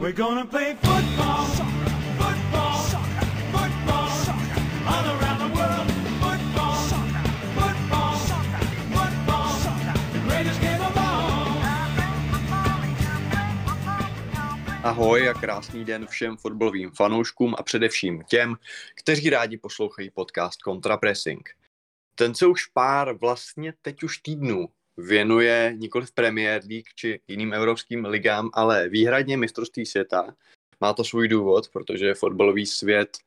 We're gonna play football. Ahoj a krásný den všem fotbalovým fanouškům a především těm, kteří rádi poslouchají podcast Contrapressing. Ten se už pár vlastně teď už týdnů věnuje nikoli v Premier League či jiným evropským ligám, ale výhradně mistrovství světa. Má to svůj důvod, protože fotbalový svět,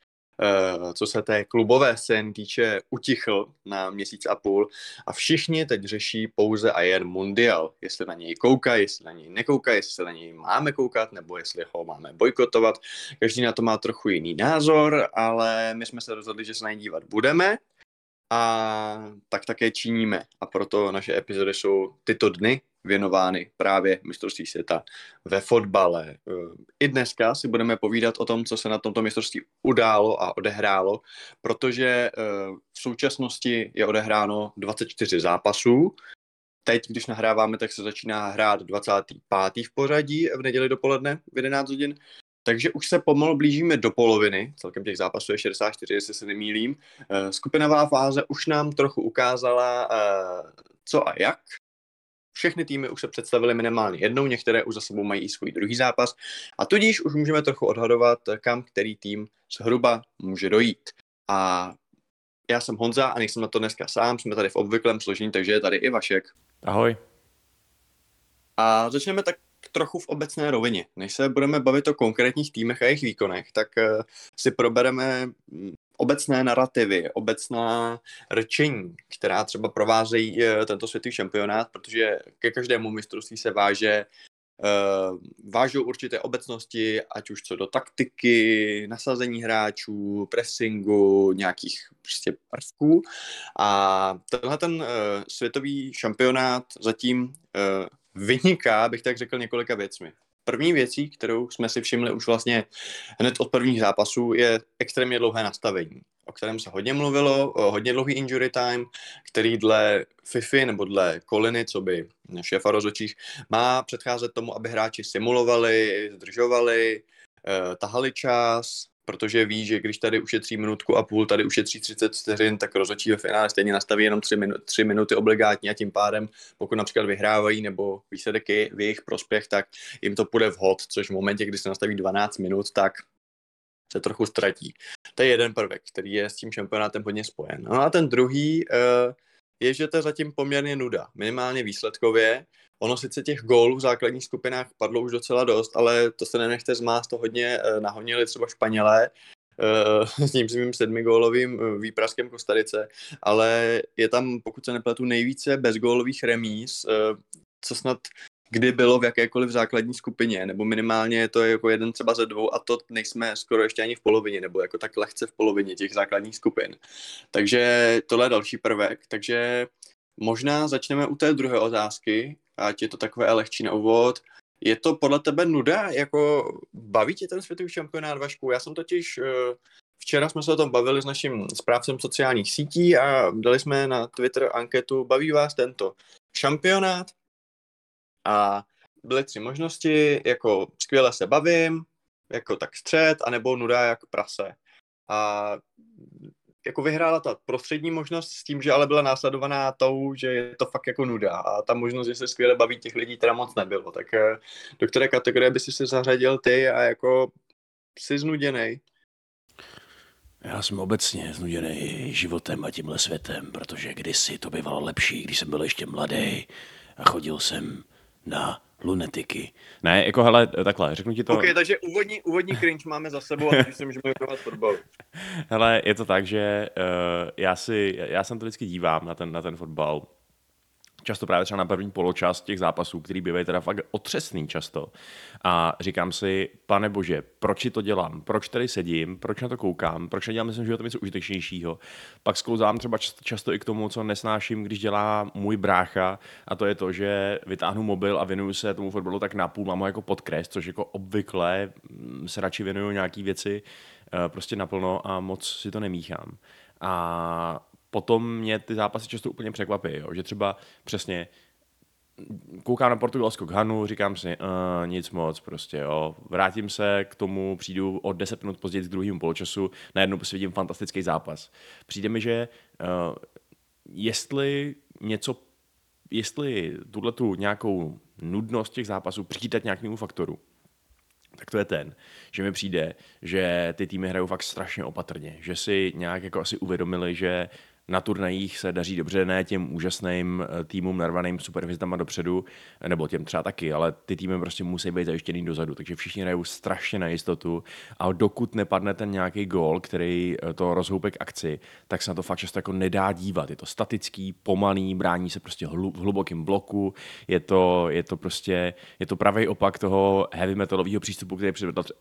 eh, co se té klubové scény týče, utichl na měsíc a půl a všichni teď řeší pouze a jen mundial. Jestli na něj koukají, jestli na něj nekoukají, jestli na něj máme koukat, nebo jestli ho máme bojkotovat. Každý na to má trochu jiný názor, ale my jsme se rozhodli, že se na něj dívat budeme a tak také činíme. A proto naše epizody jsou tyto dny věnovány právě mistrovství světa ve fotbale. I dneska si budeme povídat o tom, co se na tomto mistrovství událo a odehrálo, protože eh, v současnosti je odehráno 24 zápasů. Teď, když nahráváme, tak se začíná hrát 25. v pořadí v neděli dopoledne v 11 hodin. Takže už se pomalu blížíme do poloviny, celkem těch zápasů je 64, jestli se nemýlím. Eh, skupinová fáze už nám trochu ukázala, eh, co a jak. Všechny týmy už se představily minimálně jednou, některé už za sebou mají i svůj druhý zápas a tudíž už můžeme trochu odhadovat, kam který tým zhruba může dojít. A já jsem Honza a nejsem na to dneska sám, jsme tady v obvyklém složení, takže je tady i Vašek. Ahoj. A začneme tak trochu v obecné rovině. Než se budeme bavit o konkrétních týmech a jejich výkonech, tak uh, si probereme mm, obecné narrativy, obecná rčení, která třeba provázejí uh, tento světový šampionát, protože ke každému mistrovství se váže Uh, vážou určité obecnosti, ať už co do taktiky, nasazení hráčů, pressingu, nějakých prostě prvků. A tenhle ten světový šampionát zatím vyniká, bych tak řekl, několika věcmi. První věcí, kterou jsme si všimli už vlastně hned od prvních zápasů, je extrémně dlouhé nastavení, o kterém se hodně mluvilo, o hodně dlouhý injury time, který dle FIFI nebo dle Koliny, co by šéfa rozhodčích, má předcházet tomu, aby hráči simulovali, zdržovali, eh, tahali čas, protože ví, že když tady ušetří minutku a půl, tady ušetří 30 vteřin, tak rozhodčí ve finále stejně nastaví jenom 3, minu, 3 minuty obligátně a tím pádem, pokud například vyhrávají nebo výsledek je v jejich prospěch, tak jim to půjde vhod, což v momentě, kdy se nastaví 12 minut, tak se trochu ztratí. To je jeden prvek, který je s tím šampionátem hodně spojen. No a ten druhý uh, je, že to je zatím poměrně nuda, minimálně výsledkově, Ono sice těch gólů v základních skupinách padlo už docela dost, ale to se nenechte zmást, to hodně uh, nahonili třeba Španělé, uh, s tím svým sedmigólovým uh, výpraskem Kostarice, ale je tam, pokud se nepletu, nejvíce bezgólových remíz, co snad kdy bylo v jakékoliv základní skupině, nebo minimálně je to jako jeden třeba ze dvou a to nejsme skoro ještě ani v polovině, nebo jako tak lehce v polovině těch základních skupin. Takže tohle je další prvek, takže možná začneme u té druhé otázky, ať je to takové lehčí na úvod. Je to podle tebe nuda? Jako baví tě ten světový šampionát, Vašku? Já jsem totiž eh, Včera jsme se o tom bavili s naším správcem sociálních sítí a dali jsme na Twitter anketu Baví vás tento šampionát? A byly tři možnosti, jako skvěle se bavím, jako tak střed, anebo nuda jak prase. A jako vyhrála ta prostřední možnost s tím, že ale byla následovaná tou, že je to fakt jako nuda a ta možnost, že se skvěle baví těch lidí teda moc nebylo. Tak eh, do které kategorie by si se zařadil ty a jako jsi znuděný? Já jsem obecně znuděný životem a tímhle světem, protože kdysi to bývalo lepší, když jsem byl ještě mladý a chodil jsem na lunetiky. Ne, jako hele, takhle, řeknu ti to. Ok, takže úvodní, úvodní cringe máme za sebou a teď si můžeme věnovat fotbal. Hele, je to tak, že uh, já si, já jsem to vždycky dívám na ten, na ten fotbal často právě třeba na první poločas těch zápasů, který bývají teda fakt otřesný často. A říkám si, pane bože, proč to dělám? Proč tady sedím? Proč na to koukám? Proč nedělám, myslím, že to něco užitečnějšího? Pak sklouzám třeba často i k tomu, co nesnáším, když dělá můj brácha, a to je to, že vytáhnu mobil a věnuju se tomu fotbalu tak napůl, mám ho jako podkres, což jako obvykle mm, se radši věnuju nějaký věci eh, prostě naplno a moc si to nemíchám. A potom mě ty zápasy často úplně překvapí, jo? že třeba přesně koukám na Portugalsko k Hanu, říkám si, uh, nic moc prostě, jo. Vrátím se k tomu, přijdu o 10 minut později k druhému poločasu, najednou prostě vidím fantastický zápas. Přijde mi, že uh, jestli něco, jestli tuhle tu nějakou nudnost těch zápasů přičítat nějakému faktoru, tak to je ten, že mi přijde, že ty týmy hrajou fakt strašně opatrně, že si nějak jako asi uvědomili, že na turnajích se daří dobře, ne těm úžasným eh, týmům narvaným superhvězdama dopředu, nebo těm třeba taky, ale ty týmy prostě musí být zajištěný dozadu, takže všichni hrajou strašně na jistotu a dokud nepadne ten nějaký gól, který eh, to rozhoupe k akci, tak se na to fakt často jako nedá dívat. Je to statický, pomalý, brání se prostě v hlubokém bloku, je to, je to prostě, je to pravý opak toho heavy metalového přístupu, který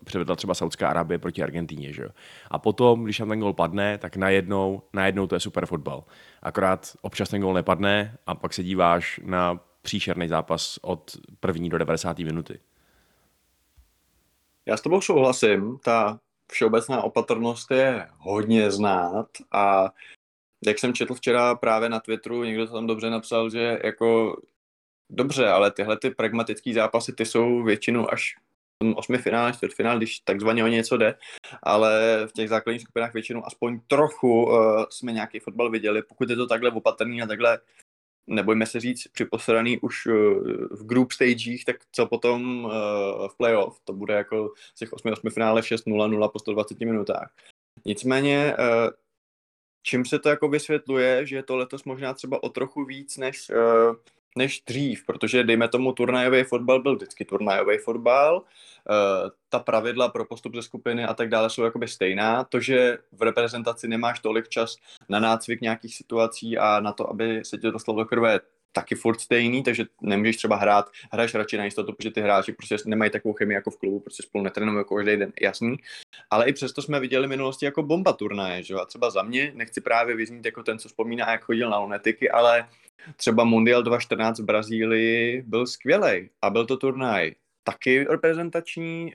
přivedla třeba Saudská Arábie proti Argentíně. Že? A potom, když tam ten gól padne, tak najednou, najednou to je super fotbal. Akorát občas ten gol nepadne a pak se díváš na příšerný zápas od první do 90. minuty. Já s tebou souhlasím, ta všeobecná opatrnost je hodně znát a jak jsem četl včera právě na Twitteru, někdo to tam dobře napsal, že jako dobře, ale tyhle ty pragmatické zápasy, ty jsou většinou až osmi finále, čtvrtfinále, když takzvaně o něco jde, ale v těch základních skupinách většinou aspoň trochu uh, jsme nějaký fotbal viděli. Pokud je to takhle opatrný a takhle nebojme se říct, připosraný už uh, v group stagech, tak co potom uh, v playoff, to bude jako z těch 8 8 finále 6-0-0 po 120 minutách. Nicméně, čím se to jako vysvětluje, že je to letos možná třeba o trochu víc než než dřív, protože dejme tomu turnajový fotbal byl vždycky turnajový fotbal, uh, ta pravidla pro postup ze skupiny a tak dále jsou jakoby stejná, to, že v reprezentaci nemáš tolik čas na nácvik nějakých situací a na to, aby se to dostalo do krve, taky furt stejný, takže nemůžeš třeba hrát, hraješ radši na jistotu, protože ty hráči prostě nemají takovou chemii jako v klubu, prostě spolu netrénují jako každý den, jasný. Ale i přesto jsme viděli minulosti jako bomba turnaje, že? A třeba za mě, nechci právě vyznít jako ten, co vzpomíná, jak chodil na lunetiky, ale třeba Mundial 2014 v Brazílii byl skvělý a byl to turnaj taky reprezentační,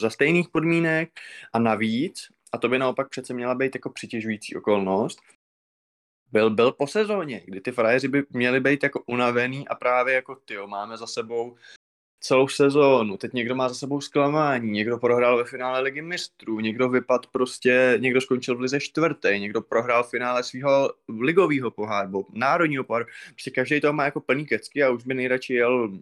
za stejných podmínek a navíc, a to by naopak přece měla být jako přitěžující okolnost, byl, byl po sezóně, kdy ty frajeři by měli být jako unavený a právě jako ty máme za sebou celou sezónu, teď někdo má za sebou zklamání, někdo prohrál ve finále ligy mistrů, někdo vypad prostě, někdo skončil v lize čtvrtý, někdo prohrál finále svého ligového poháru, národního poháru, prostě každý to má jako plný kecky a už by nejradši jel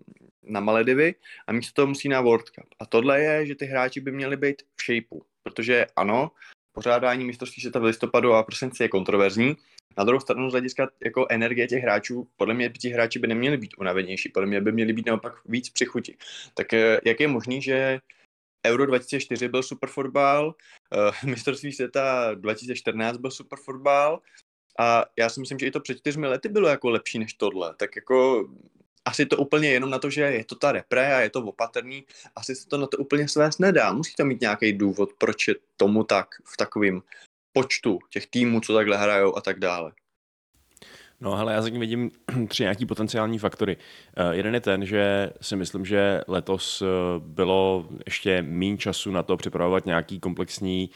na Maledivy a místo toho musí na World Cup. A tohle je, že ty hráči by měli být v shapeu, protože ano, pořádání mistrovství světa v listopadu a prosinci je kontroverzní, na druhou stranu z hlediska jako energie těch hráčů, podle mě ti hráči by neměli být unavenější, podle mě by měli být naopak víc při chuti. Tak eh, jak je možný, že Euro 2004 byl super fotbal, uh, mistrovství světa 2014 byl super fotbal a já si myslím, že i to před čtyřmi lety bylo jako lepší než tohle. Tak jako asi to úplně jenom na to, že je to ta repre a je to opatrný, asi se to na to úplně svést nedá. Musí to mít nějaký důvod, proč je tomu tak v takovým počtu těch týmů, co takhle hrajou a tak dále. No ale já zatím vidím tři nějaký potenciální faktory. Uh, jeden je ten, že si myslím, že letos uh, bylo ještě méně času na to připravovat nějaký komplexní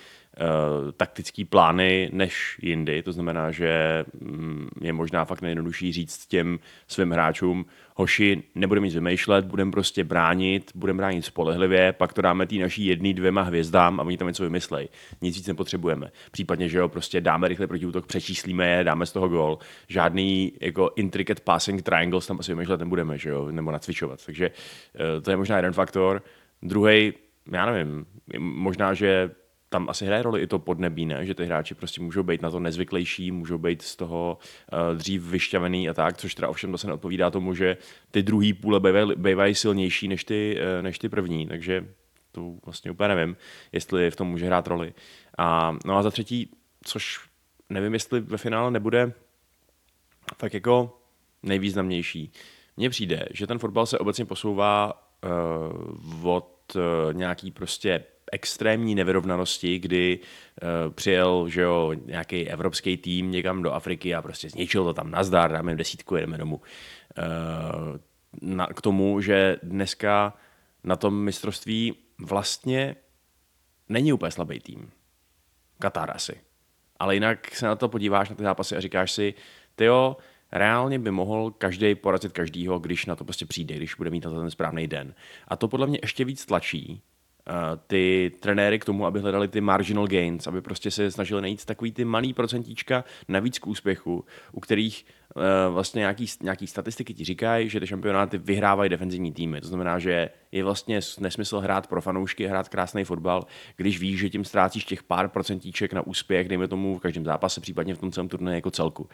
taktický plány než jindy. To znamená, že um, je možná fakt nejjednodušší říct těm svým hráčům, hoši, nebudeme nic vymýšlet, budeme prostě bránit, budeme bránit spolehlivě, pak to dáme tý naší jedný, dvěma hvězdám a oni tam něco vymyslej. Nic víc nepotřebujeme. Případně, že jo, prostě dáme rychle proti útok, přečíslíme je, dáme z toho gol. Žádný jako intricate passing triangles tam asi vymýšlet nebudeme, že jo, nebo nacvičovat. Takže eh, to je možná jeden faktor. Druhý, já nevím, možná, že tam asi hraje roli i to podnebí, ne? že ty hráči prostě můžou být na to nezvyklejší, můžou být z toho uh, dřív vyšťavený a tak, což teda ovšem zase neodpovídá tomu, že ty druhý půle bývají silnější než ty, uh, než ty první, takže to vlastně úplně nevím, jestli v tom může hrát roli. A, no a za třetí, což nevím, jestli ve finále nebude tak jako nejvýznamnější. Mně přijde, že ten fotbal se obecně posouvá uh, od uh, nějaký prostě extrémní nevyrovnanosti, kdy uh, přijel že jo, nějaký evropský tým někam do Afriky a prostě zničil to tam nazdar, dáme desítku, jedeme domů. Uh, na, k tomu, že dneska na tom mistrovství vlastně není úplně slabý tým. Katar asi. Ale jinak se na to podíváš na ty zápasy a říkáš si, ty jo, reálně by mohl každý porazit každýho, když na to prostě přijde, když bude mít na to ten správný den. A to podle mě ještě víc tlačí ty trenéry k tomu, aby hledali ty marginal gains, aby prostě se snažili najít takový ty malý procentíčka navíc k úspěchu, u kterých uh, vlastně nějaký, nějaký statistiky ti říkají, že ty šampionáty vyhrávají defenzivní týmy. To znamená, že je vlastně nesmysl hrát pro fanoušky, hrát krásný fotbal, když víš, že tím ztrácíš těch pár procentíček na úspěch, dejme tomu v každém zápase, případně v tom celém turnaji jako celku. Uh,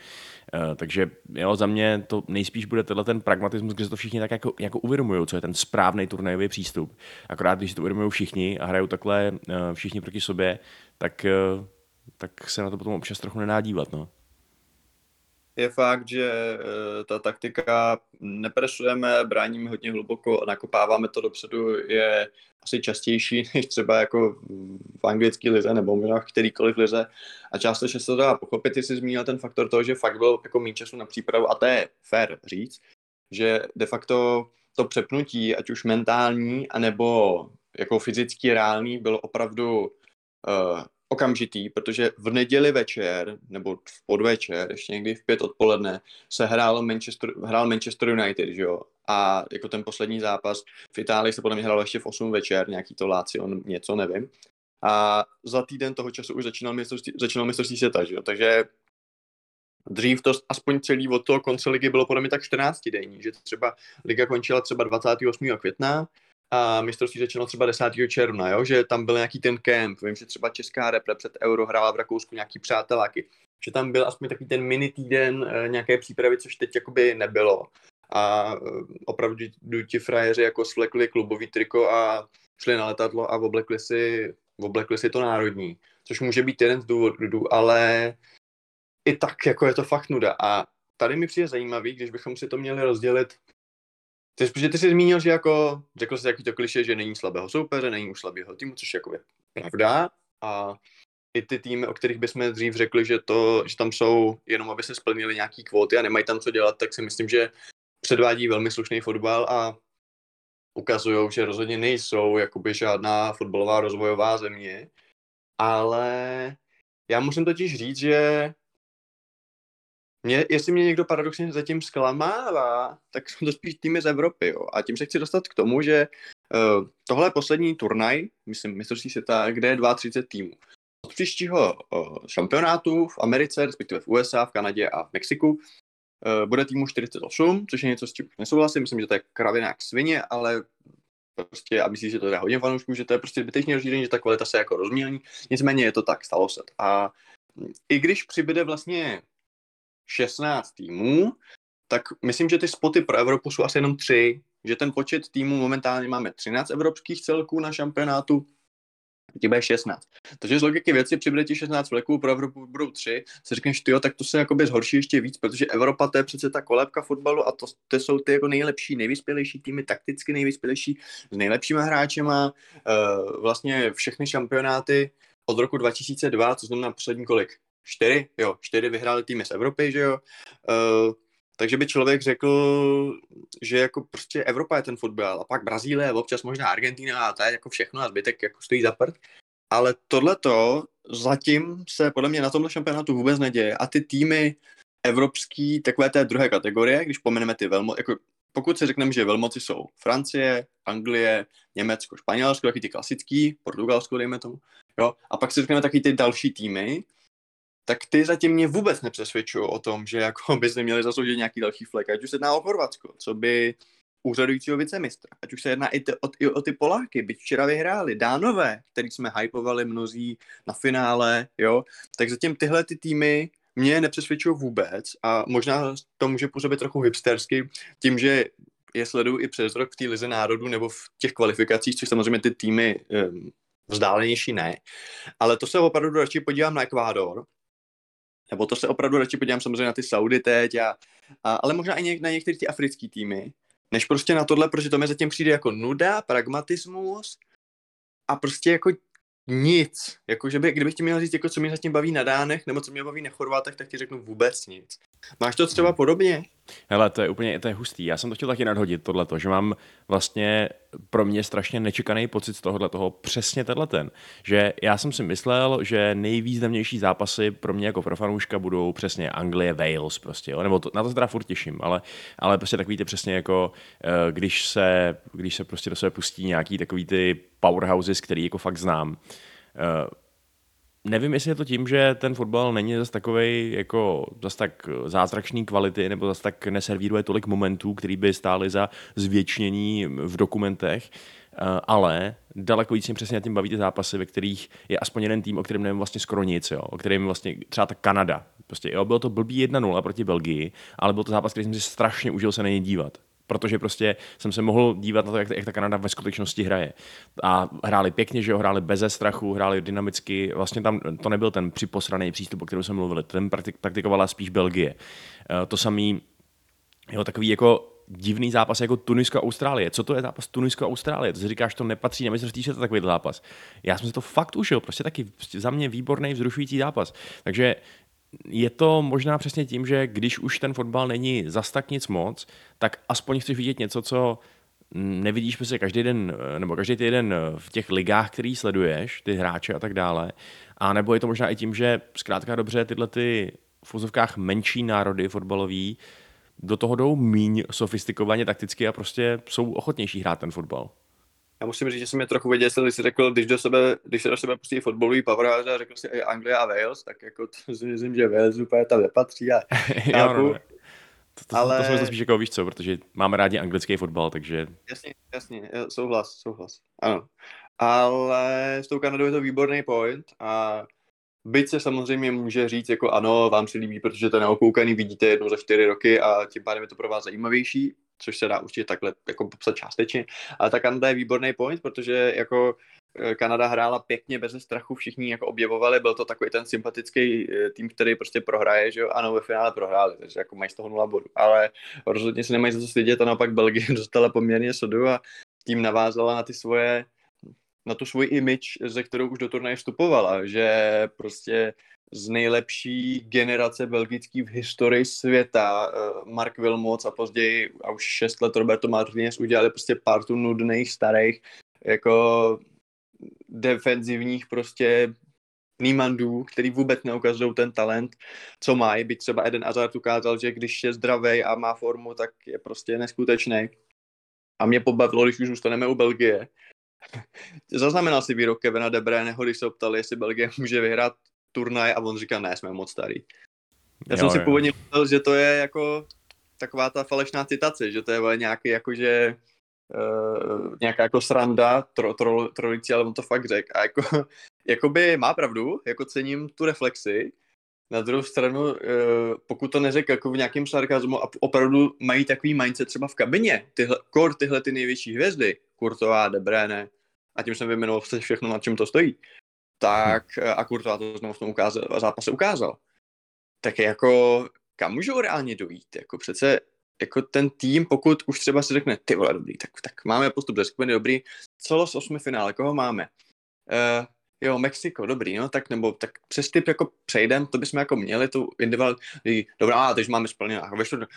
takže jo, za mě to nejspíš bude tenhle ten pragmatismus, kde se to všichni tak jako, jako uvědomují, co je ten správný turnajový přístup. Akorát, když si to uvědomují všichni a hrajou takhle uh, všichni proti sobě, tak, uh, tak se na to potom občas trochu nedá dívat. No je fakt, že eh, ta taktika nepresujeme, bráníme hodně hluboko a nakopáváme to dopředu je asi častější než třeba jako v anglické lize nebo možná v kterýkoliv lize. A částečně se to dá pochopit, jsi zmínil ten faktor toho, že fakt byl jako méně času na přípravu a to je fair říct, že de facto to přepnutí, ať už mentální, anebo jako fyzicky reálný, bylo opravdu uh, okamžitý, protože v neděli večer, nebo v podvečer, ještě někdy v pět odpoledne, se hrál Manchester, hrál Manchester United, že jo? A jako ten poslední zápas v Itálii se podle mě hrál ještě v 8 večer, nějaký to on něco, nevím. A za týden toho času už začínal mistrovství, začínal mistrovství světa, že jo? Takže Dřív to aspoň celý od toho konce ligy bylo podle mě tak 14 denní, že třeba liga končila třeba 28. května, a mistrovství začalo třeba 10. června, jo? že tam byl nějaký ten kemp, vím, že třeba česká repre před Euro hrála v Rakousku nějaký přáteláky, že tam byl aspoň takový ten mini týden e, nějaké přípravy, což teď jakoby nebylo. A e, opravdu ti frajeři jako svlekli klubový triko a šli na letadlo a oblekli si, oblekli si to národní, což může být jeden z důvodů, ale i tak jako je to fakt nuda. A tady mi přijde zajímavý, když bychom si to měli rozdělit ty, protože ty jsi zmínil, že jako, řekl jsi jaký to kliše, že není slabého soupeře, není už slabého týmu, což jako je pravda. A i ty týmy, o kterých bychom dřív řekli, že, to, že tam jsou jenom, aby se splnili nějaký kvóty a nemají tam co dělat, tak si myslím, že předvádí velmi slušný fotbal a ukazují, že rozhodně nejsou jakoby žádná fotbalová rozvojová země. Ale já musím totiž říct, že mě, jestli mě někdo paradoxně zatím zklamává, tak jsou to spíš týmy z Evropy. Jo. A tím se chci dostat k tomu, že uh, tohle je poslední turnaj, myslím, mistrovství světa, kde je 32 týmů. Od příštího uh, šampionátu v Americe, respektive v USA, v Kanadě a v Mexiku, uh, bude týmu 48, což je něco, s čím nesouhlasím. Myslím, že to je kravina jak svině, ale prostě, a myslím, že to je hodně fanoušků, že to je prostě zbytečně rozšíření, že ta kvalita se jako rozmělní. Nicméně je to tak, stalo se. A i když přibyde vlastně 16 týmů, tak myslím, že ty spoty pro Evropu jsou asi jenom tři, že ten počet týmů momentálně máme 13 evropských celků na šampionátu, ti bude 16. Takže z logiky věci přibude ti 16 vleků, pro Evropu budou 3. Si řekneš, ty tak to se jakoby zhorší ještě víc, protože Evropa to je přece ta kolébka fotbalu a to, to jsou ty jako nejlepší, nejvyspělejší týmy, takticky nejvyspělejší, s nejlepšíma hráčema. Uh, vlastně všechny šampionáty od roku 2002, co znamená poslední kolik? Čtyři, jo, čtyři vyhráli týmy z Evropy, že jo. Uh, takže by člověk řekl, že jako prostě Evropa je ten fotbal a pak Brazílie, občas možná Argentina a to je jako všechno a zbytek jako stojí za prd. Ale tohleto zatím se podle mě na tomhle šampionátu vůbec neděje a ty týmy evropský, takové té druhé kategorie, když pomeneme ty velmo, jako pokud si řekneme, že velmoci jsou Francie, Anglie, Německo, Španělsko, taky ty klasický, Portugalsko, dejme tomu, jo, a pak si řekneme taky ty další týmy, tak ty zatím mě vůbec nepřesvědčují o tom, že jako by se měli zasloužit nějaký další flek, ať už se jedná o Chorvatsko, co by úřadujícího vicemistra, ať už se jedná i, ty, o, i o ty Poláky, byť včera vyhráli, Dánové, který jsme hypovali mnozí na finále, jo, tak zatím tyhle ty týmy mě nepřesvědčují vůbec a možná to může působit trochu hipstersky, tím, že je sleduju i přes rok v té lize národů nebo v těch kvalifikacích, což samozřejmě ty týmy um, vzdálenější ne, ale to se opravdu radši podívám na Ekvádor, nebo to se opravdu radši podívám samozřejmě na ty Saudy teď, a, a, ale možná i něk, na některé ty africké týmy, než prostě na tohle, protože to mi zatím přijde jako nuda, pragmatismus a prostě jako nic. Jako, že by, kdybych ti měl říct, jako, co mě zatím baví na Dánech, nebo co mě baví na Chorvátech, tak ti řeknu vůbec nic. Máš to třeba podobně? Hele, to je úplně to je hustý. Já jsem to chtěl taky nadhodit, tohleto, že mám vlastně pro mě strašně nečekaný pocit z tohohle toho přesně tenhle ten. Že já jsem si myslel, že nejvýznamnější zápasy pro mě jako pro fanouška budou přesně Anglie, Wales prostě, jo? nebo to, na to se teda furt těším, ale, ale prostě takový ty přesně jako, eh, když se, když se prostě do sebe pustí nějaký takový ty powerhouses, který jako fakt znám. Eh, nevím, jestli je to tím, že ten fotbal není zase takový jako zase tak zázračný kvality nebo zase tak neservíruje tolik momentů, který by stály za zvětšnění v dokumentech, eh, ale daleko víc mě přesně tím baví ty zápasy, ve kterých je aspoň jeden tým, o kterém nevím vlastně skoro nic, jo, o kterém vlastně třeba ta Kanada. Prostě jo, bylo to blbý 1-0 proti Belgii, ale byl to zápas, který jsem si strašně užil se na něj dívat protože prostě jsem se mohl dívat na to, jak, jak ta Kanada ve skutečnosti hraje. A hráli pěkně, že jo, hráli beze strachu, hráli dynamicky, vlastně tam to nebyl ten připosraný přístup, o kterém jsme mluvili, ten praktik, praktikovala spíš Belgie. Eh, to samý, jo, takový jako divný zápas jako Tunisko a Austrálie. Co to je zápas Tunisko a Austrálie? To si říkáš, to nepatří na mistrovství světa takový zápas. Já jsem si to fakt užil, prostě taky za mě výborný, vzrušující zápas. Takže je to možná přesně tím, že když už ten fotbal není zas tak nic moc, tak aspoň chceš vidět něco, co nevidíš prostě každý den, nebo každý týden v těch ligách, který sleduješ, ty hráče a tak dále. A nebo je to možná i tím, že zkrátka dobře tyhle ty v úzovkách menší národy fotbalový do toho jdou míň sofistikovaně takticky a prostě jsou ochotnější hrát ten fotbal. Já musím říct, že jsem mě trochu věděl, když jsi řekl, když, do sebe, když se do sebe pustí fotbalový powerhouse a řekl si i Anglia a Wales, tak jako to si myslím, že Wales úplně tam nepatří. A jo, no, no. To, to, ale... to jsme to spíš jako víš co, protože máme rádi anglický fotbal, takže... Jasně, jasně, souhlas, souhlas, ano. Ale s tou Kanadou je to výborný point a byť se samozřejmě může říct jako ano, vám se líbí, protože to je neokoukaný, vidíte jednou za čtyři roky a tím pádem je to pro vás zajímavější, což se dá určitě takhle jako popsat částečně. Ale ta Kanada je výborný point, protože jako eh, Kanada hrála pěkně bez strachu, všichni jako objevovali, byl to takový ten sympatický eh, tým, který prostě prohraje, že jo, ano, ve finále prohráli, takže jako mají z toho nula bodu, ale rozhodně si nemají za co stydět a naopak Belgie dostala poměrně sodu a tím navázala na ty svoje na tu svůj image, ze kterou už do turnaje vstupovala, že prostě z nejlepší generace belgický v historii světa, eh, Mark Wilmots a později a už šest let Roberto Martinez udělali prostě partu nudných, starých, jako defenzivních prostě Nímandů, který vůbec neukazují ten talent, co mají. Byť třeba Eden Hazard ukázal, že když je zdravý a má formu, tak je prostě neskutečný. A mě pobavilo, když už zůstaneme u Belgie. Zaznamenal si výrok Kevina De Bruyneho, když se optali, jestli Belgie může vyhrát turnaj a on říká, ne, jsme moc starý. Já jo, jsem si jo. původně myslel, že to je jako taková ta falešná citace, že to je nějaký jakože uh, nějaká jako sranda tro, tro, trolicí, ale on to fakt řekl. A jako, jakoby má pravdu, jako cením tu reflexi, na druhou stranu, uh, pokud to neřekl jako v nějakém sarkazmu a opravdu mají takový mindset třeba v kabině, tyhle, kor tyhle ty největší hvězdy, Kurtová, De Bruyne, a tím jsem vyjmenoval všechno, na čem to stojí, tak hm. a Kurtová to znovu v tom ukázal, zápase ukázal. Tak jako, kam můžou reálně dojít? Jako přece jako ten tým, pokud už třeba si řekne, ty vole, dobrý, tak, tak máme postup do skupiny, dobrý, celo z osmi finále, koho máme? Uh, jo, Mexiko, dobrý, no, tak nebo tak přes typ jako přejdem, to bychom jako měli tu individuální, dobrá, takže máme splněno,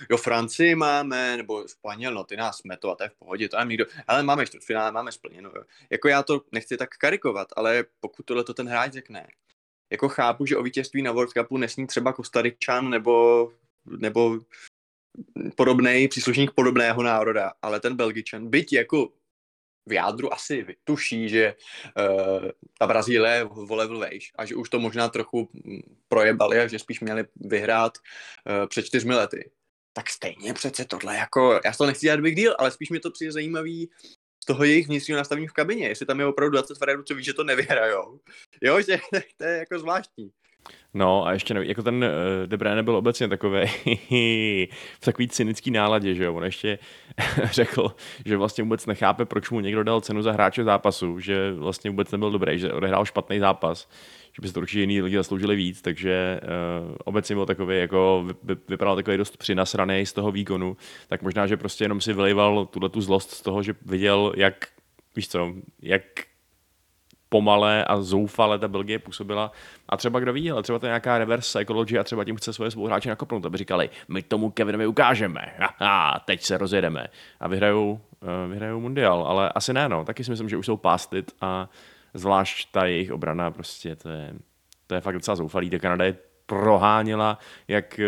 jo, Francii máme, nebo Španěl, no, ty nás to a to je v pohodě, to je nikdo, ale máme finále, máme splněno, jo. Jako já to nechci tak karikovat, ale pokud tohle to ten hráč řekne, jako chápu, že o vítězství na World Cupu nesní třeba Kostaričan nebo, nebo podobný příslušník podobného národa, ale ten Belgičan, byť jako v jádru asi tuší, že uh, ta Brazílie je o level vejš a že už to možná trochu mm, projebali a že spíš měli vyhrát uh, před čtyřmi lety. Tak stejně přece tohle jako, já to nechci dělat big deal, ale spíš mi to přijde zajímavý z toho jejich vnitřního nastavení v kabině, jestli tam je opravdu 20 frajerů, co ví, že to nevyhrajou. Jo, že to je jako zvláštní. No a ještě nevím, jako ten uh, De Bruyne byl obecně takový v takový cynický náladě, že jo, on ještě řekl, že vlastně vůbec nechápe, proč mu někdo dal cenu za hráče zápasu, že vlastně vůbec nebyl dobrý, že odehrál špatný zápas, že by se to určitě jiný lidi zasloužili víc, takže uh, obecně byl takový, jako vy, vypadal takový dost přinasraný z toho výkonu, tak možná, že prostě jenom si vylejval tuhle tu zlost z toho, že viděl, jak, víš co, jak pomalé a zoufale ta Belgie působila. A třeba kdo ví, ale třeba to je nějaká reverse psychology a třeba tím chce svoje spoluhráče nakopnout, aby říkali, my tomu Kevinovi ukážeme, a teď se rozjedeme a vyhrajou, uh, vyhrajou mundial, ale asi ne, no. Taky si myslím, že už jsou pástit a zvlášť ta jejich obrana, prostě to je, to je fakt docela zoufalý. Ta Kanada je proháněla jak eh,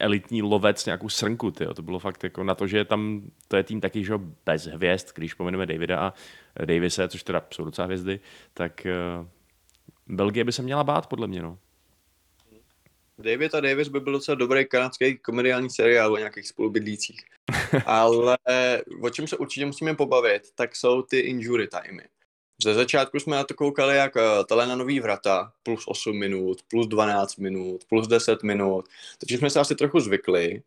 elitní lovec nějakou srnku, tyjo. to bylo fakt jako na to, že tam, to je tým taky, že bez hvězd, když pomenujeme Davida a Davise, což teda jsou docela hvězdy, tak uh, Belgie by se měla bát, podle mě, no. David a Davis by byl docela dobrý kanadský komediální seriál o nějakých spolubydlících. Ale o čem se určitě musíme pobavit, tak jsou ty injury timey. Ze začátku jsme na to koukali jak tele na nový vrata, plus 8 minut, plus 12 minut, plus 10 minut, takže jsme se asi trochu zvykli.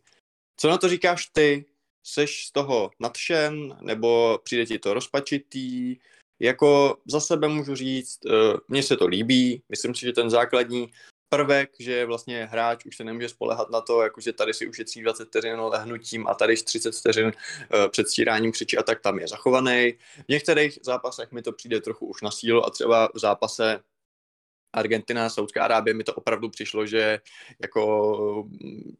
Co na to říkáš ty? Seš z toho nadšen, nebo přijde ti to rozpačitý? Jako za sebe můžu říct, mně se to líbí, myslím si, že ten základní prvek, že vlastně hráč už se nemůže spolehat na to, jakože tady si ušetří 20 vteřin lehnutím a tady 30 vteřin uh, před stíráním křičí a tak tam je zachovaný. V některých zápasech mi to přijde trochu už na sílu a třeba v zápase Argentina, Saudská Arábie mi to opravdu přišlo, že jako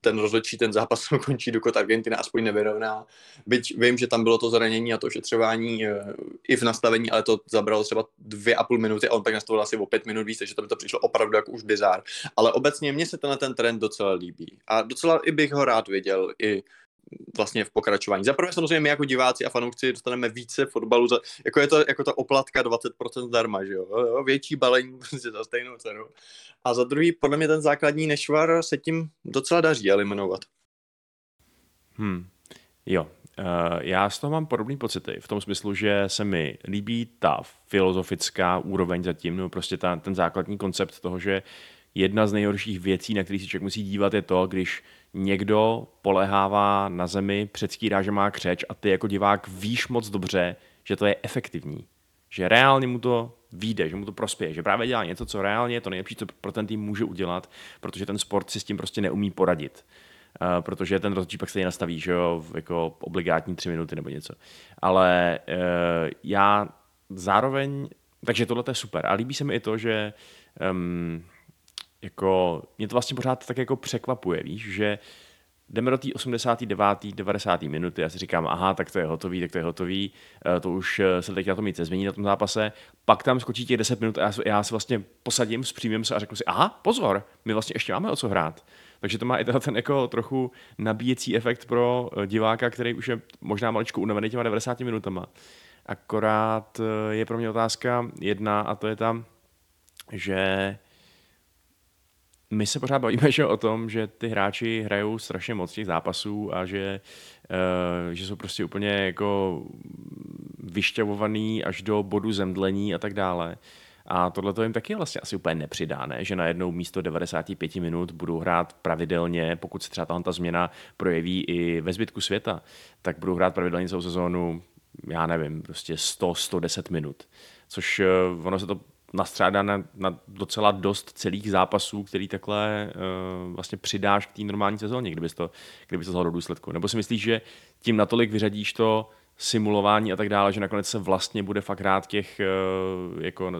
ten rozhodčí ten zápas končí, dokud Argentina aspoň nevyrovná. Byť vím, že tam bylo to zranění a to ošetřování eh, i v nastavení, ale to zabralo třeba dvě a půl minuty a on pak nastavil asi o pět minut víc, takže to mi to přišlo opravdu jako už bizár. Ale obecně mně se tenhle ten trend docela líbí. A docela i bych ho rád viděl i vlastně v pokračování. Za prvé samozřejmě my jako diváci a fanoušci dostaneme více fotbalu, za, jako je to jako ta oplatka 20% zdarma, že jo? Větší balení prostě za stejnou cenu. A za druhý, podle mě ten základní nešvar se tím docela daří eliminovat. Hmm. Jo, Uh, já z toho mám podobný pocity, v tom smyslu, že se mi líbí ta filozofická úroveň zatím, nebo prostě ta, ten základní koncept toho, že jedna z nejhorších věcí, na který si člověk musí dívat, je to, když někdo polehává na zemi, předstírá, že má křeč a ty jako divák víš moc dobře, že to je efektivní. Že reálně mu to vyjde, že mu to prospěje, že právě dělá něco, co reálně je to nejlepší, co pro ten tým může udělat, protože ten sport si s tím prostě neumí poradit. Uh, protože ten rozhodčí pak se nastaví, že jo, jako obligátní tři minuty nebo něco. Ale uh, já zároveň, takže tohle je super. A líbí se mi i to, že um, jako, mě to vlastně pořád tak jako překvapuje, víš, že jdeme do té 89. 90. minuty, já si říkám, aha, tak to je hotový, tak to je hotový, eh, to už eh, se teď na tom nic nezmění na tom zápase, pak tam skočí těch 10 minut a já, já se vlastně posadím, zpřímím se a řeknu si, aha, pozor, my vlastně ještě máme o co hrát. Takže to má i ten jako trochu nabíjecí efekt pro eh, diváka, který už je možná maličko unavený těma 90 minutama. Akorát je pro mě otázka jedna a to je tam, že my se pořád bavíme že o tom, že ty hráči hrajou strašně moc těch zápasů a že, uh, že jsou prostě úplně jako vyšťavovaný až do bodu zemdlení a tak dále. A tohle to jim taky vlastně asi úplně nepřidá, ne? že najednou místo 95 minut budou hrát pravidelně, pokud se třeba ta změna projeví i ve zbytku světa, tak budou hrát pravidelně celou sezónu, já nevím, prostě 100-110 minut. Což uh, ono se to nastřádá na, na docela dost celých zápasů, který takhle uh, vlastně přidáš k té normální sezóně, kdyby to, kdyby to zhledal do důsledku. Nebo si myslíš, že tím natolik vyřadíš to simulování a tak dále, že nakonec se vlastně bude fakt hrát těch uh, jako,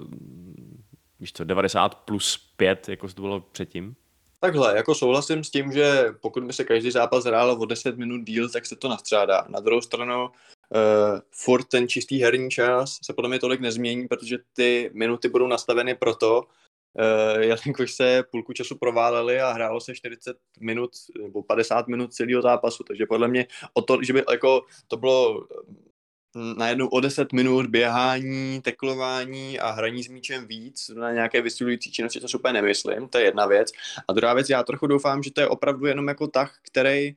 víš co, 90 plus 5, jako to bylo předtím? Takhle, jako souhlasím s tím, že pokud by se každý zápas hrál o 10 minut díl, tak se to nastřádá. Na druhou stranu, uh, furt ten čistý herní čas se podle mě tolik nezmění, protože ty minuty budou nastaveny proto, uh, jelikož se půlku času prováleli a hrálo se 40 minut nebo 50 minut celého zápasu, takže podle mě o to, že by jako to bylo najednou o 10 minut běhání, teklování a hraní s míčem víc na nějaké vysilující činnosti, co úplně nemyslím, to je jedna věc. A druhá věc, já trochu doufám, že to je opravdu jenom jako tah, který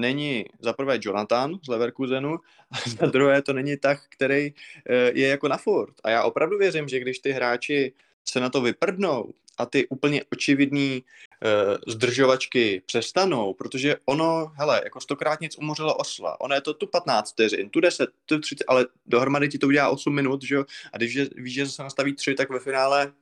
není za prvé Jonathan z Leverkusenu a za druhé to není tah, který eh, je jako na furt. A já opravdu věřím, že když ty hráči se na to vyprdnou a ty úplně očividný uh, zdržovačky přestanou, protože ono, hele, jako stokrát nic umořilo osla. Ono je to tu 15 vteřin, tu 10, tu 30, ale dohromady ti to udělá 8 minut, že jo? A když víš, že se nastaví 3, tak ve finále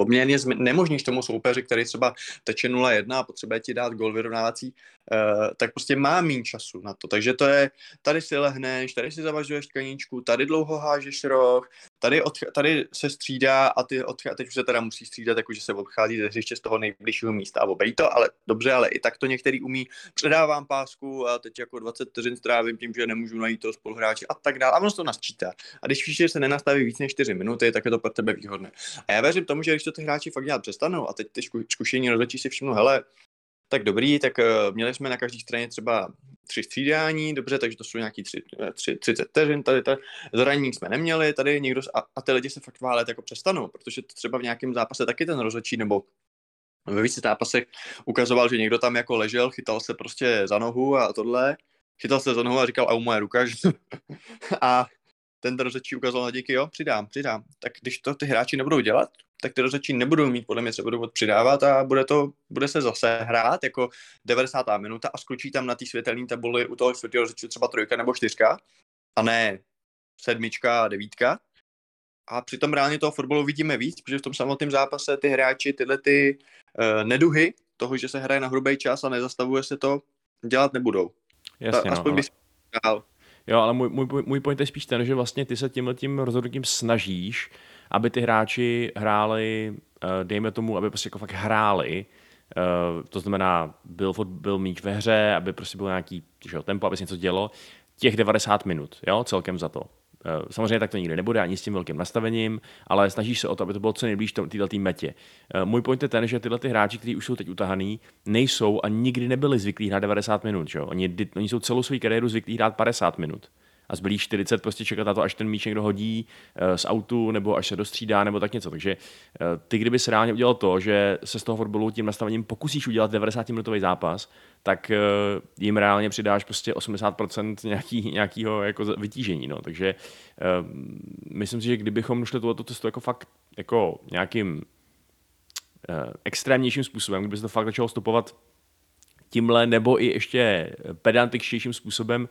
poměrně nemožníš tomu soupeři, který třeba teče 0-1 a potřebuje ti dát gol vyrovnávací, uh, tak prostě má méně času na to. Takže to je, tady si lehneš, tady si zavažuješ tkaníčku, tady dlouho hážeš roh, Tady, tady se střídá a ty od, teď už se teda musí střídat, jakože se odchází ze hřiště z toho nejbližšího místa a obejí to, ale dobře, ale i tak to některý umí. Předávám pásku a teď jako 20 vteřin strávím tím, že nemůžu najít toho spoluhráče a tak dále. A ono to nasčítá. A když víš, že se nenastaví víc než 4 minuty, tak je to pro tebe výhodné. A já věřím tomu, že když to ty hráči fakt dělat přestanou a teď ty zku- zkušení rozhodčí si všimnou, hele, tak dobrý, tak uh, měli jsme na každé straně třeba tři střídání, dobře, takže to jsou nějaký tři, eh, tři, 30 vteřin, tady, tady. Zranění jsme neměli, tady někdo, a, a ty lidi se fakt válet jako přestanou, protože to třeba v nějakém zápase taky ten rozhodčí nebo ve více zápasech ukazoval, že někdo tam jako ležel, chytal se prostě za nohu a tohle, chytal se za nohu a říkal, a u moje ruka, a ten rozhodčí ukazoval na díky, jo, přidám, přidám. Tak když to ty hráči nebudou dělat, tak ty rozhodčí nebudou mít, podle mě se budou přidávat a bude, to, bude se zase hrát jako 90. minuta a skočí tam na té světelné tabuli u toho čtvrtého rozhodčí třeba trojka nebo čtyřka a ne sedmička a devítka. A přitom reálně toho fotbalu vidíme víc, protože v tom samotném zápase ty hráči tyhle ty uh, neduhy toho, že se hraje na hrubý čas a nezastavuje se to, dělat nebudou. Jasně, Ta, aspoň no, bych dál. Jo, ale můj, můj, můj point je spíš ten, že vlastně ty se tímhle tím rozhodnutím snažíš, aby ty hráči hráli, eh, dejme tomu, aby prostě jako fakt hráli, eh, to znamená, byl, byl míč ve hře, aby prostě byl nějaký že jo, tempo, aby se něco dělo, těch 90 minut, jo, celkem za to. Eh, Samozřejmě tak to nikdy nebude, ani s tím velkým nastavením, ale snažíš se o to, aby to bylo co nejblíž této metě. Eh, Můj point je ten, že tyhle ty hráči, kteří už jsou teď utahaný, nejsou a nikdy nebyli zvyklí hrát 90 minut. Že? Oni, oni jsou celou svou kariéru zvyklí hrát 50 minut. A zbylých 40 prostě čekat na to, až ten míč někdo hodí eh, z autu, nebo až se dostřídá, nebo tak něco. Takže eh, ty, kdyby se reálně udělal to, že se z toho fotbalu tím nastavením pokusíš udělat 90-minutový zápas, tak eh, jim reálně přidáš prostě 80% nějaký, nějakého jako vytížení. No. Takže myslím si, že kdybychom šli tuto cestu jako fakt jako nějakým extrémnějším způsobem, kdyby se to fakt začalo stopovat tímhle nebo i ještě pedantičtějším způsobem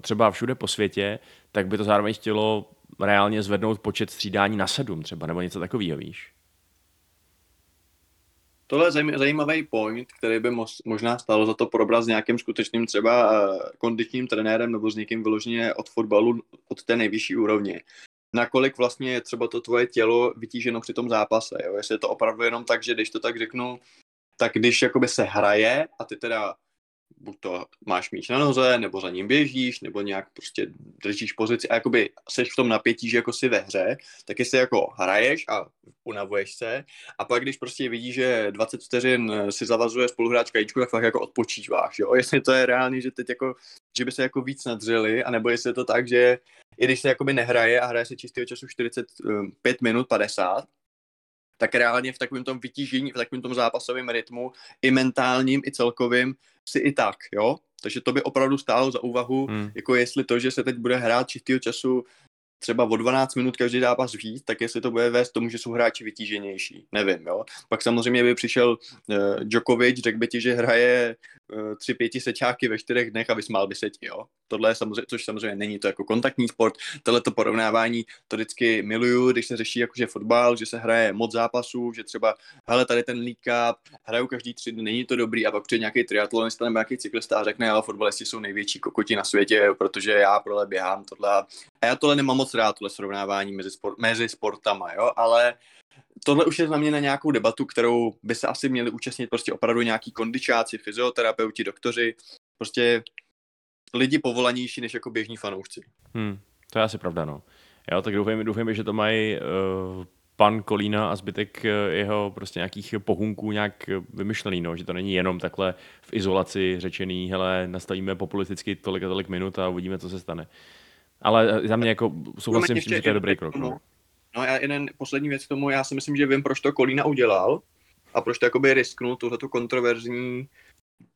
třeba všude po světě, tak by to zároveň chtělo reálně zvednout počet střídání na sedm třeba, nebo něco takového, víš? Tohle je zajím- zajímavý point, který by možná stalo za to probrat s nějakým skutečným třeba eh, kondičním trenérem nebo s někým vyloženě od fotbalu od té nejvyšší úrovně. Nakolik vlastně je třeba to tvoje tělo vytíženo při tom zápase, jo? jestli je to opravdu jenom tak, že když to tak řeknu, tak když jakoby se hraje a ty teda buď to máš míč na noze, nebo za ním běžíš, nebo nějak prostě držíš pozici a jakoby seš v tom napětí, že jako si ve hře, tak jestli jako hraješ a unavuješ se a pak když prostě vidíš, že 20 vteřin eh, si zavazuje spoluhráč kajíčku, tak fakt jako odpočíváš, jo, jestli to je reálný, že teď jako, že by se jako víc nadřeli, anebo jestli je to tak, že i když se jakoby nehraje a hraje se čistého času 45 minut 50, tak reálně v takovém tom vytížení, v takovém tom zápasovém rytmu, i mentálním, i celkovým, si i tak, jo? Takže to by opravdu stálo za úvahu, Hmm. jako jestli to, že se teď bude hrát čistého času třeba o 12 minut každý zápas víc, tak jestli to bude vést tomu, že jsou hráči vytíženější. Nevím, jo. Pak samozřejmě by přišel uh, Djokovic, řekl by ti, že hraje uh, tři pěti sečáky ve čtyřech dnech a vysmál by se ti, jo. Tohle je samozřejmě, což samozřejmě není to jako kontaktní sport, tohle to porovnávání, to vždycky miluju, když se řeší jakože fotbal, že se hraje moc zápasů, že třeba, hele, tady ten League Cup, hraju každý tři dny, není to dobrý, a pak přijde nějaký triatlonista nebo nějaký cyklista a řekne, ale fotbalisti jsou největší kokoti na světě, protože já prole běhám tohle. A já tohle nemám moc rád, tohle srovnávání mezi, sport, mezi sportama, jo, ale tohle už je za mě na nějakou debatu, kterou by se asi měli účastnit prostě opravdu nějaký kondičáci, fyzioterapeuti, doktoři, prostě lidi povolanější než jako běžní fanoušci. Hmm. To je asi pravda, no. Jo, tak doufejme, doufejme že to mají uh, pan Kolína a zbytek eh, jeho prostě nějakých pohunků nějak vymyšlený, no, že to není jenom takhle v izolaci řečený, hele, nastavíme populisticky tolik a tolik minut a uvidíme, co se stane. Ale eh, za mě jako souhlasím s tím, že to je dobrý krok. No. No a jeden poslední věc k tomu, já si myslím, že vím, proč to Kolína udělal a proč to jakoby risknul tuhleto kontroverzní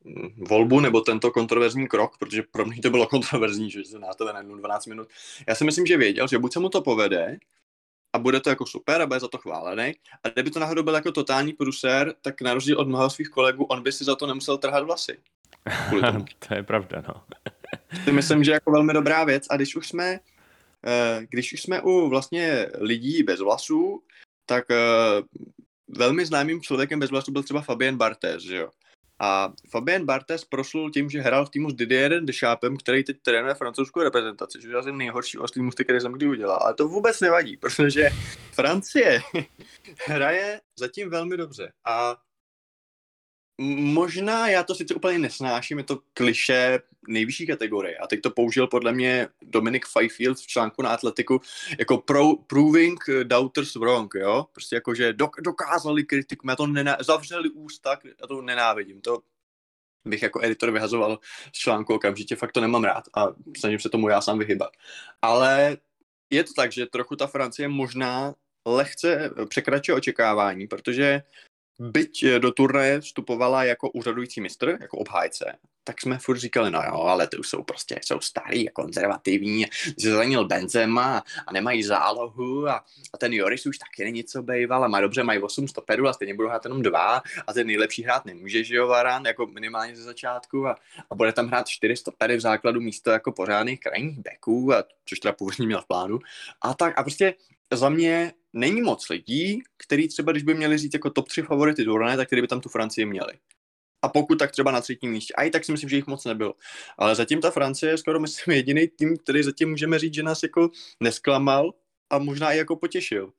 mm, volbu nebo tento kontroverzní krok, protože pro mě to bylo kontroverzní, že se na tebe najednou 12 minut. Já si myslím, že věděl, že buď se mu to povede a bude to jako super a bude za to chválený, a kdyby to náhodou byl jako totální pruser, tak na rozdíl od mnoha svých kolegů, on by si za to nemusel trhat vlasy. To je pravda, no. Si myslím, že jako velmi dobrá věc. A když už jsme, eh, když už jsme u vlastně lidí bez vlasů, tak eh, velmi známým člověkem bez vlasů byl třeba Fabien Barthez, že jo. A Fabien Barthez proslul tím, že hrál v týmu s Didierem Deschapem, který teď trénuje francouzskou reprezentaci, což je asi nejhorší oslý musty, který jsem kdy udělal. Ale to vůbec nevadí, protože Francie hraje zatím velmi dobře. A možná já to sice úplně nesnáším, je to kliše nejvyšší kategorie. A teď to použil podle mě Dominic Fifield v článku na Atletiku jako pro, proving doubters wrong, jo? Prostě jako, že dok, dokázali kritiku, já to nená, zavřeli ústa, já to nenávidím. To bych jako editor vyhazoval z článku okamžitě, fakt to nemám rád a snažím se tomu já sám vyhybat. Ale je to tak, že trochu ta Francie možná lehce překračuje očekávání, protože byť eh, do turnaje vstupovala jako úřadující mistr, jako obhájce, tak jsme furt říkali, no jo, ale ty už jsou prostě, jsou starý a konzervativní, zranil Benzema a nemají zálohu a, a ten Joris už taky není co bejval a má dobře, mají 8 stoperů a stejně budou hrát jenom dva a ten nejlepší hrát nemůže, že jo, Varan, jako minimálně ze začátku a, a bude tam hrát 4 stopery v základu místo jako pořádných krajních beků, a, což teda původně měl v plánu. A tak a prostě za mě není moc lidí, který třeba, když by měli říct jako top 3 favority turnaje, tak který by tam tu Francii měli. A pokud tak třeba na třetím místě. A i tak si myslím, že jich moc nebylo. Ale zatím ta Francie je skoro, myslím, jediný tým, který zatím můžeme říct, že nás jako nesklamal a možná i jako potěšil.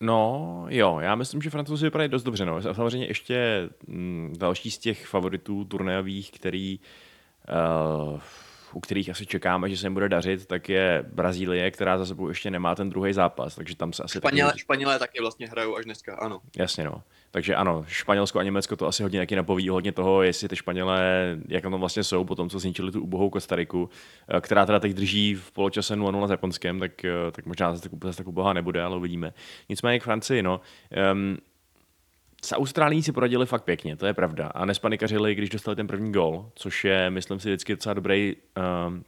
No, jo, já myslím, že Francouzi vypadají dost dobře. No. Samozřejmě ještě m, další z těch favoritů turnajových, který uh, u kterých asi čekáme, že se jim bude dařit, tak je Brazílie, která za sebou ještě nemá ten druhý zápas, takže tam se asi Španělé, taky... Španělé taky vlastně hrajou až dneska, ano. Jasně, no. Takže ano, Španělsko a Německo to asi hodně taky napoví hodně toho, jestli ty Španělé, jak na tom vlastně jsou, po tom, co zničili tu ubohou Kostariku, eh, která teda teď drží v poločase 0-0 s Japonskem, tak, eh, tak možná zase tak, zase tak ubohá nebude, ale uvidíme. Nicméně k Francii, no. Um, s Austrálií si poradili fakt pěkně, to je pravda. A nespanikařili, když dostali ten první gol, což je, myslím si, vždycky docela dobrý, um,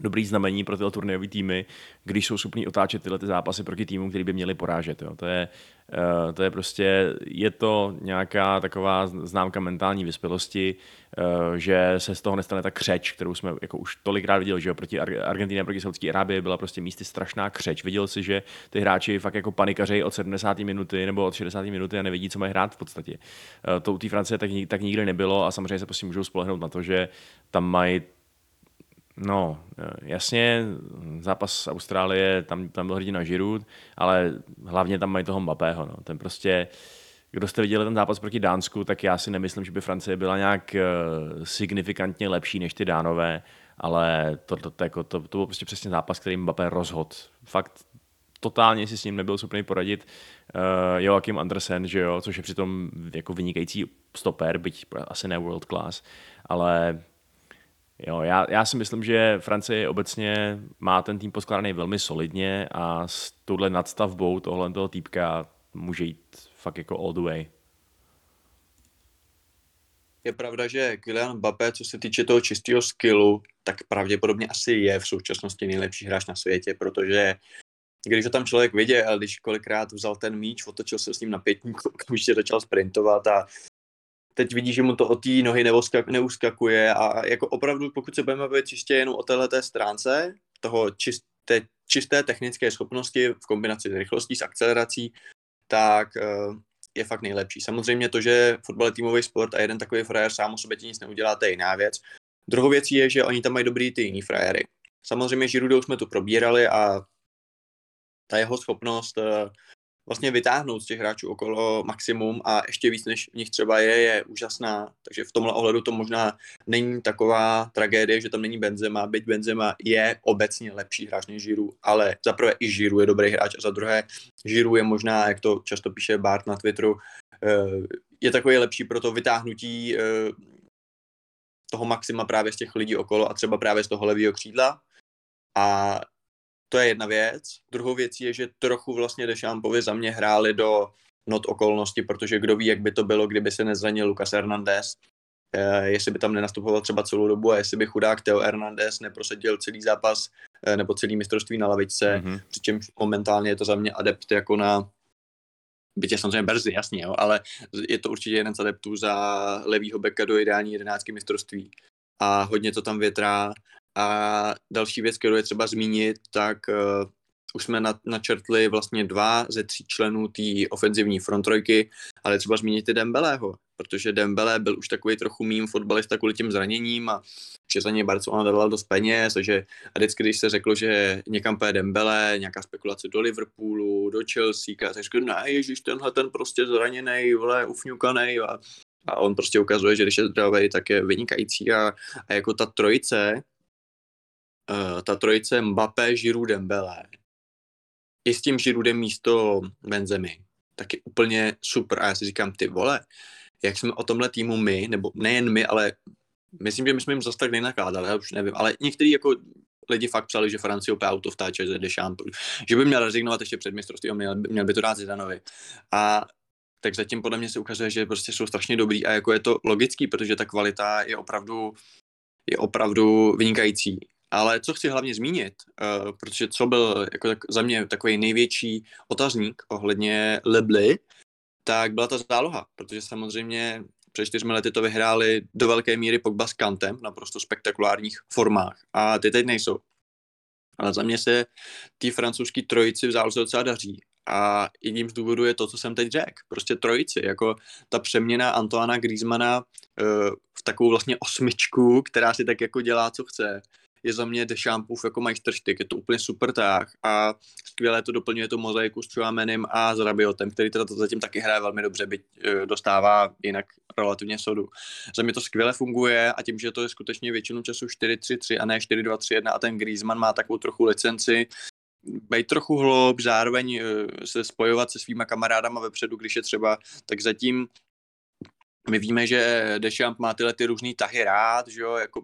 dobrý znamení pro tyhle turnajové týmy, když jsou schopní otáčet tyhle ty zápasy proti týmům, který by měli porážet. Jo. To, je, uh, to je prostě, je to nějaká taková známka mentální vyspělosti, uh, že se z toho nestane ta křeč, kterou jsme jako už tolikrát viděli, že jo, proti Argentině a proti Saudské Arábii byla prostě místy strašná křeč. Viděl si, že ty hráči fakt jako panikařejí od 70. minuty nebo od 60. minuty a nevidí, co mají hrát v podstatě. Uh, to u té Francie tak, tak nikdy nebylo a samozřejmě se prostě můžou spolehnout na to, že tam mají No, jasně, zápas Austrálie, tam, tam byl hrdina Giroud, ale hlavně tam mají toho Mbappého. No. Ten prostě, kdo jste viděli ten zápas proti Dánsku, tak já si nemyslím, že by Francie byla nějak uh, signifikantně lepší než ty Dánové, ale to, to, to, jako, to, to byl prostě přesně zápas, který Mbappé rozhod. Fakt totálně si s ním nebyl schopný poradit uh, Joachim Andersen, že jo, což je přitom jako vynikající stoper, byť asi ne world class, ale Jo, já, já si myslím, že Francie obecně má ten tým poskládaný velmi solidně a s touhle nadstavbou tohle toho týpka může jít fakt jako all the way. Je pravda, že Kylian Mbappé, co se týče toho čistého skillu, tak pravděpodobně asi je v současnosti nejlepší hráč na světě, protože když ho tam člověk viděl, když kolikrát vzal ten míč, otočil se s ním na pětník, okamžitě začal sprintovat a teď vidí, že mu to od té nohy neuskakuje a jako opravdu, pokud se budeme bavit čistě jenom o této stránce, toho čisté, čisté technické schopnosti v kombinaci s rychlostí, s akcelerací, tak uh, je fakt nejlepší. Samozřejmě to, že fotbal je týmový sport a jeden takový frajer sám o sobě ti nic neudělá, to je jiná věc. Druhou věcí je, že oni tam mají dobrý ty jiný frajery. Samozřejmě Žirudou jsme tu probírali a ta jeho schopnost uh, vlastně vytáhnout z těch hráčů okolo maximum a ještě víc, než v nich třeba je, je úžasná. Takže v tomhle ohledu to možná není taková tragédie, že tam není Benzema, byť Benzema je obecně lepší hráč než Žiru, ale za prvé i Žiru je dobrý hráč a za druhé Žiru je možná, jak to často píše Bart na Twitteru, eh, je takový lepší pro to vytáhnutí eh, toho maxima právě z těch lidí okolo a třeba právě z toho levého křídla. A to je jedna věc. Druhou věcí je, že trochu vlastně Dešampovi za mě hráli do not okolnosti, protože kdo ví, jak by to bylo, kdyby se nezranil Lucas Hernandez, eh, jestli by tam nenastupoval třeba celou dobu a jestli by chudák Teo Hernandez neprosadil celý zápas eh, nebo celý mistrovství na lavičce, mm-hmm. přičemž momentálně je to za mě adept jako na bytě samozřejmě brzy, jasně, jo, ale je to určitě jeden z adeptů za levýho beka do ideální jedenáctky mistrovství a hodně to tam větrá a další věc, kterou je třeba zmínit, tak uh, už jsme na, načrtli vlastně dva ze tří členů té ofenzivní frontrojky, ale třeba zmínit i Dembeleho, protože Dembele byl už takový trochu mým fotbalista kvůli těm zraněním a že za něj Barcelona dala dost peněz, takže a vždycky, když se řeklo, že někam půjde Dembele, nějaká spekulace do Liverpoolu, do Chelsea, tak řekl, ne, ježiš, tenhle ten prostě zraněný, vole, ufňukaný a, a on prostě ukazuje, že když je zdravý, tak je vynikající a, a jako ta trojice, uh, ta trojice Mbappé, Giroud, Dembele, i s tím Giroudem místo Benzemy, tak je úplně super a já si říkám, ty vole, jak jsme o tomhle týmu my, nebo nejen my, ale myslím, že my jsme jim zase tak nenakládali, já už nevím, ale některý jako lidi fakt psali, že Francie opět auto vtáče ze Deschamps, že by měl rezignovat ještě před mistrovstvím, měl, měl by to dát Zidanovi. A tak zatím podle mě se ukazuje, že prostě jsou strašně dobrý a jako je to logický, protože ta kvalita je opravdu, je opravdu vynikající. Ale co chci hlavně zmínit, uh, protože co byl jako tak, za mě takový největší otazník ohledně Lebly, tak byla ta záloha, protože samozřejmě před čtyřmi lety to vyhráli do velké míry Pogba s Kantem na naprosto spektakulárních formách a ty teď nejsou. Ale za mě se ty francouzský trojici v záloze docela daří a jedním z důvodů je to, co jsem teď řekl. Prostě trojici, jako ta přeměna Antoana Griezmana uh, v takovou vlastně osmičku, která si tak jako dělá, co chce, je za mě Deschampův jako majstrštyk, je to úplně super tak a skvěle to doplňuje tu mozaiku s Chouamenem a s Rabiotem, který teda to zatím taky hraje velmi dobře, byť e, dostává jinak relativně sodu. Za mě to skvěle funguje a tím, že to je skutečně většinu času 4-3-3 a ne 4-2-3-1 a ten Griezmann má takovou trochu licenci, být trochu hloub, zároveň e, se spojovat se svýma kamarádama vepředu, když je třeba, tak zatím my víme, že Deschamps má tyhle ty různý tahy rád, že jo, jako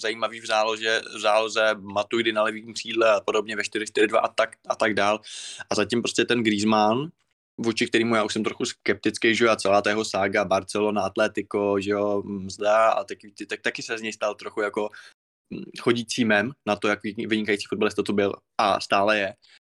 zajímavý v záloze, v záloze Matuidi na levým křídle a podobně ve 4-4-2 a tak, a tak dál. A zatím prostě ten Griezmann, vůči kterému já už jsem trochu skeptický, že jo, a celá ta jeho sága Barcelona, Atletico, že jo, mzda a tak, tak, taky se z něj stal trochu jako hm, chodící mem na to, jak vynikající fotbalista to byl a stále je.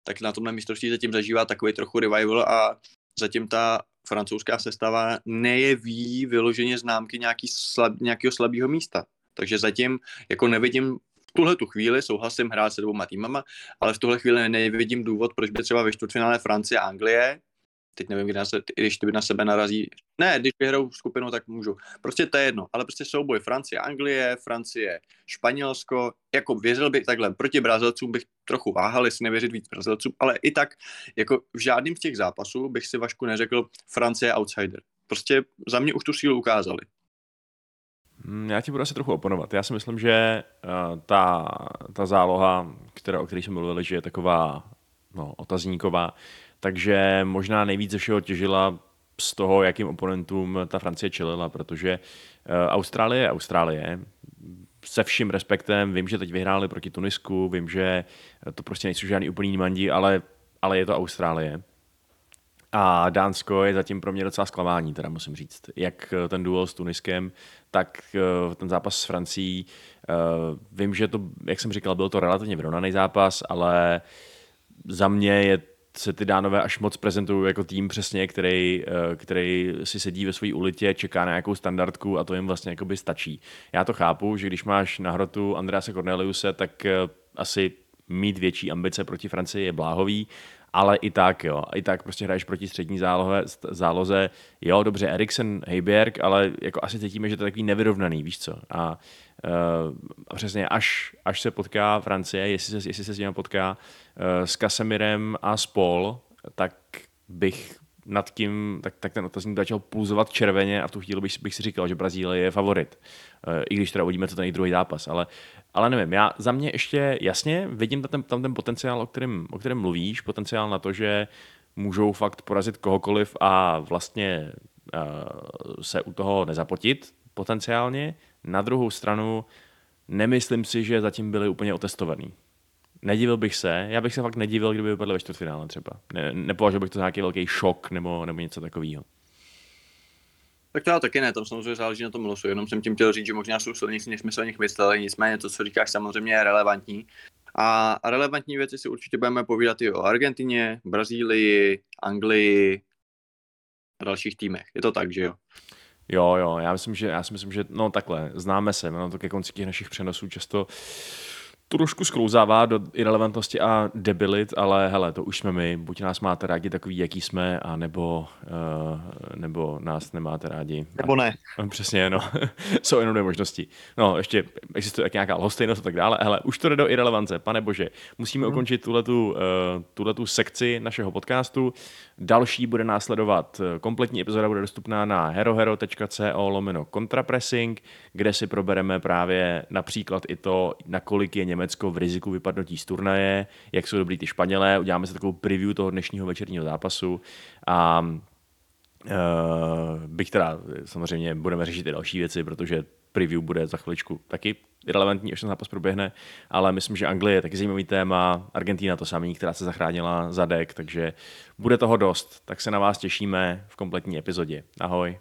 Tak na tomhle mistrovství zatím zažívá takový trochu revival a zatím ta francouzská sestava nejeví vyloženě známky nějaký slab, nějakého slabého místa. Takže zatím jako nevidím v tuhle tu chvíli, souhlasím hrát se dvouma týmama, ale v tuhle chvíli nevidím důvod, proč by třeba ve čtvrtfinále Francie a Anglie teď nevím, kdy na se, když ty na sebe narazí. Ne, když vyhrou skupinu, tak můžu. Prostě to je jedno, ale prostě souboj Francie, Anglie, Francie, Španělsko, jako věřil bych takhle, proti Brazilcům bych trochu váhal, jestli nevěřit víc Brazilcům, ale i tak, jako v žádným z těch zápasů bych si Vašku neřekl, Francie outsider. Prostě za mě už tu sílu ukázali. Hmm, já ti budu asi trochu oponovat. Já si myslím, že uh, ta, ta záloha, která, o které jsme mluvili, že je taková no, otazníková, takže možná nejvíc ze všeho těžila z toho, jakým oponentům ta Francie čelila, protože uh, Austrálie je Austrálie. Se vším respektem, vím, že teď vyhráli proti Tunisku, vím, že to prostě nejsou žádný úplný mandi, ale, ale je to Austrálie. A Dánsko je zatím pro mě docela zklamání, teda musím říct. Jak eh, ten duel s Tuniskem, tak eh, ten zápas s Francií. Vím, že to, jak jsem říkal, byl to relativně vyrovnaný zápas, ale za mě je se ty dánové až moc prezentují jako tým přesně, který, eh, který si sedí ve své ulitě, čeká na nějakou standardku a to jim vlastně jakoby stačí. Já to chápu, že když máš na hrotu Andrease Corneliuse, tak eh, asi mít větší ambice proti Francii je bláhový, ale i tak, jo, i tak prostě hraješ proti střední zálohe, záloze, jo, dobře, Eriksen, Heiberg, ale jako asi cítíme, že to je takový nevyrovnaný, víš co, a Uh, přesně, až, až se potká Francie, jestli se, jestli se s nimi potká uh, s Kasemirem a Spol, tak bych nad tím, tak, tak ten otazník začal pulzovat červeně a v tu chvíli bych, bych si říkal, že Brazílie je favorit. Uh, I když teda uvidíme, co ten druhý zápas. Ale, ale nevím, já za mě ještě jasně vidím tam ten, tam ten potenciál, o kterém, o kterém mluvíš, potenciál na to, že můžou fakt porazit kohokoliv a vlastně uh, se u toho nezapotit potenciálně. Na druhou stranu nemyslím si, že zatím byli úplně otestovaný. Nedivil bych se, já bych se fakt nedivil, kdyby vypadli ve čtvrtfinále třeba. Ne, nepovažoval bych to za nějaký velký šok nebo, nebo něco takového. Tak to já taky ne, tam samozřejmě záleží na tom losu, jenom jsem tím chtěl říct, že možná jsou silnější, než jsme se o nich mysleli, nicméně to, co říkáš, samozřejmě je relevantní. A relevantní věci si určitě budeme povídat i o Argentině, Brazílii, Anglii a dalších týmech. Je to tak, že jo? Jo, jo, já myslím, že, já si myslím, že no takhle, známe se, no to ke konci těch našich přenosů často trošku sklouzává do irrelevantnosti a debilit, ale hele, to už jsme my, buď nás máte rádi takový, jaký jsme, a nebo, uh, nebo nás nemáte rádi. Nebo ne. Přesně, no. Jsou jenom dvě možnosti. No, ještě existuje jak nějaká lhostejnost a tak dále. Hele, už to jde do irrelevance, pane bože. Musíme hmm. ukončit tuhletu, uh, tuhletu sekci našeho podcastu. Další bude následovat, eh, kompletní epizoda bude dostupná na herohero.co lomeno contrapressing, kde si probereme právě například i to, nakolik je Německo v riziku vypadnutí z turnaje, jak jsou dobrý ty Španělé, uděláme si takovou preview toho dnešního večerního zápasu a Uh, bych teda, samozřejmě budeme řešit i další věci, protože preview bude za chviličku taky relevantní, až ten zápas proběhne, ale myslím, že Anglie je taky zajímavý téma, Argentina to samý, která se zachránila za dek, takže bude toho dost, tak se na vás těšíme v kompletní epizodě. Ahoj.